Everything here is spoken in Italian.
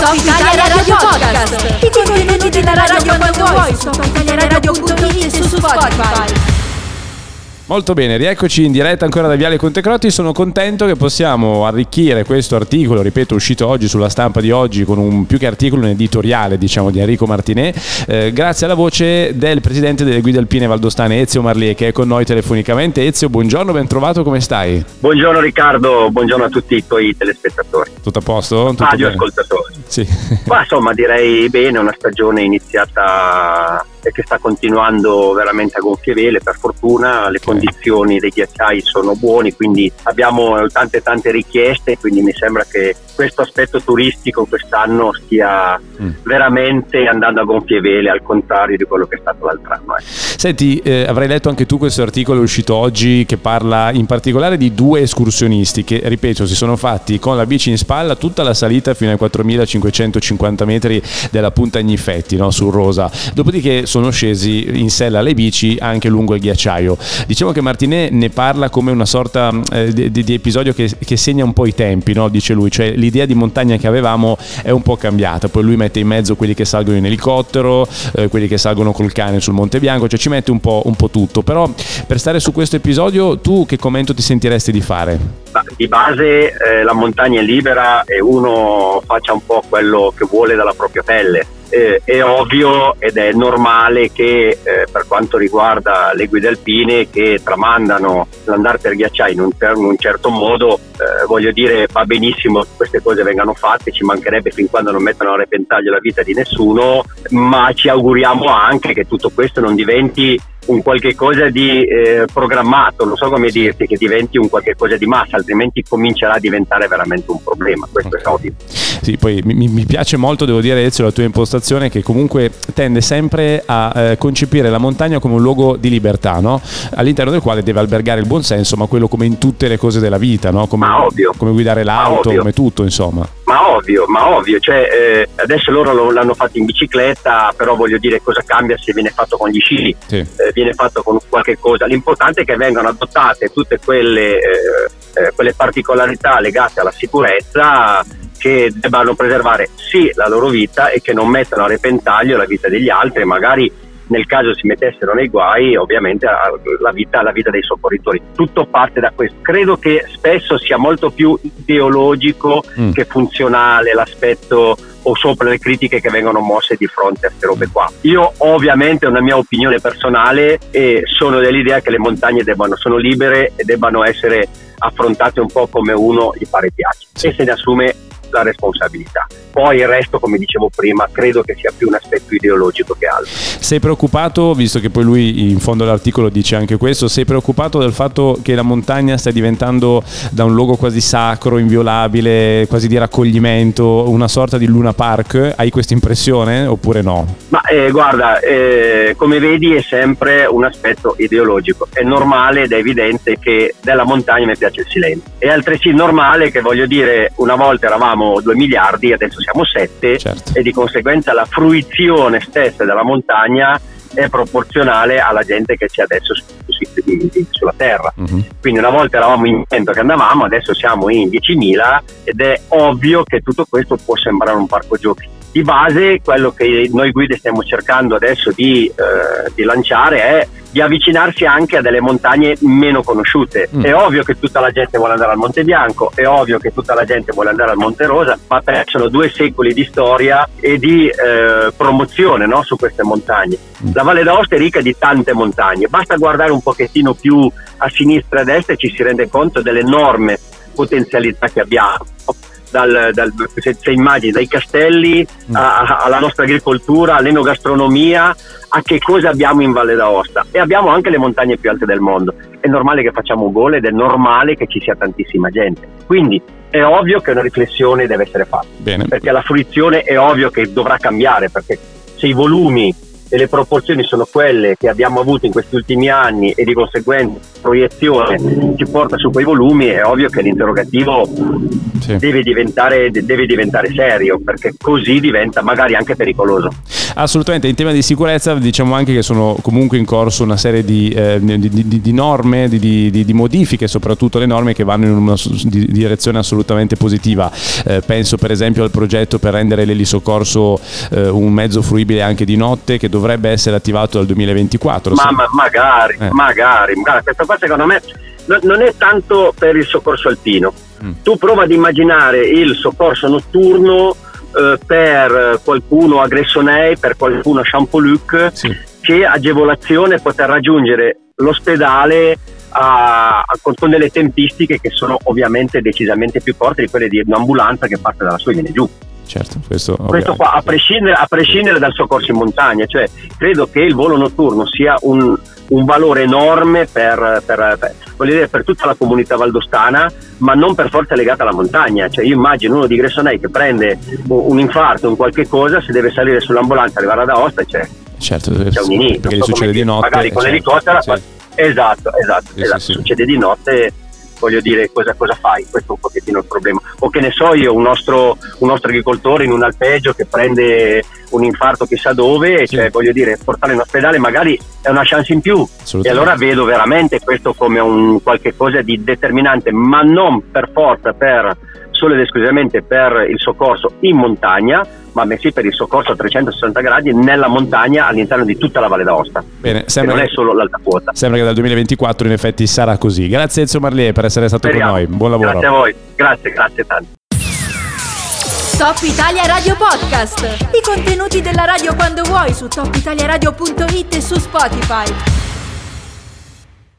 Top Italia Radio Podcast. I contenuti della radio quando vuoi su topitaliaradio.it e su Spotify. Molto bene, rieccoci in diretta ancora da Viale Contecrotti. Sono contento che possiamo arricchire questo articolo, ripeto, uscito oggi sulla stampa di oggi con un più che articolo, un editoriale, diciamo, di Enrico Martinez, eh, grazie alla voce del presidente delle guide alpine valdostane Ezio Marlie che è con noi telefonicamente. Ezio, buongiorno, ben trovato, come stai? Buongiorno Riccardo, buongiorno a tutti i tuoi telespettatori. Tutto a posto? Tutto Radio ascoltatori. Sì. Ma insomma direi bene, una stagione iniziata e che sta continuando veramente a gonfie vele per fortuna, le condizioni dei ghiacciai sono buone, quindi abbiamo tante tante richieste, quindi mi sembra che questo aspetto turistico quest'anno stia mm. veramente andando a gonfie vele, al contrario di quello che è stato l'altro anno. Eh. Senti, eh, avrai letto anche tu questo articolo uscito oggi che parla in particolare di due escursionisti che, ripeto, si sono fatti con la bici in spalla tutta la salita fino ai 4550 metri della punta Agnifetti, no, su Rosa. Dopodiché sono scesi in sella alle bici anche lungo il ghiacciaio. Diciamo che Martinet ne parla come una sorta eh, di, di, episodio che, che, segna un po' i tempi, no? dice lui, cioè l'idea di montagna che avevamo è un po' cambiata, poi lui mette in mezzo quelli che salgono in elicottero, eh, quelli che salgono col cane sul Monte Bianco, cioè ci mette un po', un po' tutto, però per stare su questo episodio tu che commento ti sentiresti di fare? Di base eh, la montagna è libera e uno faccia un po' quello che vuole dalla propria pelle. Eh, è ovvio ed è normale che eh, per quanto riguarda le guide alpine che tramandano l'andare per ghiacciai in un, in un certo modo, eh, voglio dire va benissimo che queste cose vengano fatte, ci mancherebbe fin quando non mettono a repentaglio la vita di nessuno, ma ci auguriamo anche che tutto questo non diventi un qualche cosa di eh, programmato, non so come dirti, che diventi un qualche cosa di massa, altrimenti comincerà a diventare veramente un problema, questo okay. è ovvio. Sì, poi mi, mi, piace molto, devo dire Ezio, la tua impostazione che comunque tende sempre a eh, concepire la montagna come un luogo di libertà, no? all'interno del quale deve albergare il buonsenso, ma quello come in tutte le cose della vita, no? come, come, guidare l'auto, come tutto, insomma. Ma ovvio, ma ovvio, cioè, eh, adesso loro lo, l'hanno fatto in bicicletta, però voglio dire cosa cambia se viene fatto con gli sci, sì. eh, viene fatto con qualche cosa. L'importante è che vengano adottate tutte quelle, eh, eh quelle particolarità legate alla sicurezza che debbano preservare sì la loro vita e che non mettano a repentaglio la vita degli altri, magari nel caso si mettessero nei guai ovviamente la vita, la vita dei soccorritori. Tutto parte da questo. Credo che spesso sia molto più ideologico mm. che funzionale l'aspetto o sopra le critiche che vengono mosse di fronte a queste robe qua. Io ovviamente ho una mia opinione personale e sono dell'idea che le montagne debbano, sono libere e debbano essere affrontate un po' come uno gli pare piace sì. e se ne assume la responsabilità. Poi il resto, come dicevo prima, credo che sia più un aspetto ideologico che altro. Sei preoccupato, visto che poi lui in fondo all'articolo dice anche questo, sei preoccupato del fatto che la montagna stia diventando da un luogo quasi sacro, inviolabile, quasi di raccoglimento, una sorta di Luna Park? Hai questa impressione oppure no? Ma eh, guarda, eh, come vedi è sempre un aspetto ideologico. È normale ed è evidente che della montagna mi piace il silenzio. È altresì normale che voglio dire, una volta eravamo 2 miliardi, adesso siamo 7 certo. e di conseguenza la fruizione stessa della montagna è proporzionale alla gente che c'è adesso su, su, sulla terra. Uh-huh. Quindi una volta eravamo in 100 che andavamo, adesso siamo in 10.000 ed è ovvio che tutto questo può sembrare un parco giochi. Di base quello che noi guide stiamo cercando adesso di, eh, di lanciare è di avvicinarsi anche a delle montagne meno conosciute. Mm. È ovvio che tutta la gente vuole andare al Monte Bianco, è ovvio che tutta la gente vuole andare al Monte Rosa, ma sono due secoli di storia e di eh, promozione no, su queste montagne. Mm. La Valle d'Aosta è ricca di tante montagne, basta guardare un pochettino più a sinistra e a destra e ci si rende conto dell'enorme potenzialità che abbiamo dal, dal, se, se, immagini, dai castelli mm. a, a, alla nostra agricoltura, all'enogastronomia, a che cosa abbiamo in Valle d'Aosta. E abbiamo anche le montagne più alte del mondo. È normale che facciamo un gol ed è normale che ci sia tantissima gente. Quindi è ovvio che una riflessione deve essere fatta. Bene. Perché la fruizione è ovvio che dovrà cambiare, perché se i volumi e le proporzioni sono quelle che abbiamo avuto in questi ultimi anni e di conseguenza proiezione ci porta su quei volumi, è ovvio che l'interrogativo sì. deve, diventare, deve diventare serio perché così diventa magari anche pericoloso. Assolutamente, in tema di sicurezza diciamo anche che sono comunque in corso una serie di, eh, di, di, di norme, di, modifiche, soprattutto le norme che vanno in una direzione assolutamente positiva. Eh, penso per esempio al progetto per rendere l'elisoccorso eh, un mezzo fruibile anche di notte che dovrebbe essere attivato dal 2024. Ma, ma magari, eh. magari, magari, questa qua secondo me non è tanto per il soccorso alpino. Mm. Tu prova ad immaginare il soccorso notturno eh, per qualcuno a Gressonei, per qualcuno a Champoluc, sì. che agevolazione poter raggiungere l'ospedale a, a, con, delle tempistiche che sono ovviamente decisamente più corte di quelle di un'ambulanza che parte dalla sua e viene giù. Certo, questo, questo qua, a prescindere, a prescindere, dal soccorso in montagna, cioè credo che il volo notturno sia un, un valore enorme per, per, per, dire, per, tutta la comunità valdostana, ma non per forza legata alla montagna. Cioè, io immagino uno di Gressonei che prende un infarto o qualche cosa, se deve salire sull'ambulanza arrivare ad Aosta, c'è, certo, c'è un inizio. Perché gli succede di notte. Magari con certo, l'elicottero. Sì. Esatto, esatto, sì, esatto. Sì, succede di notte voglio dire cosa, cosa, fai, questo è un pochettino il problema. O che ne so io, un nostro, un nostro agricoltore in un alpeggio che prende un infarto chissà dove, sì. cioè voglio dire, portarlo in ospedale magari è una chance in più. E allora vedo veramente questo come un qualche cosa di determinante, ma non per forza per solo ed esclusivamente per il soccorso in montagna, ma bensì per il soccorso a 360 gradi nella montagna all'interno di tutta la Valle d'Aosta. Bene, sembra non è solo l'alta quota. Sembra che dal 2024 in effetti sarà così. Grazie Enzo Marlier per essere stato Speriamo. con noi. Buon lavoro. Grazie a voi. Grazie, grazie tanto. Top Italia Radio Podcast. I contenuti della radio quando vuoi su topitaliaradio.it e su Spotify.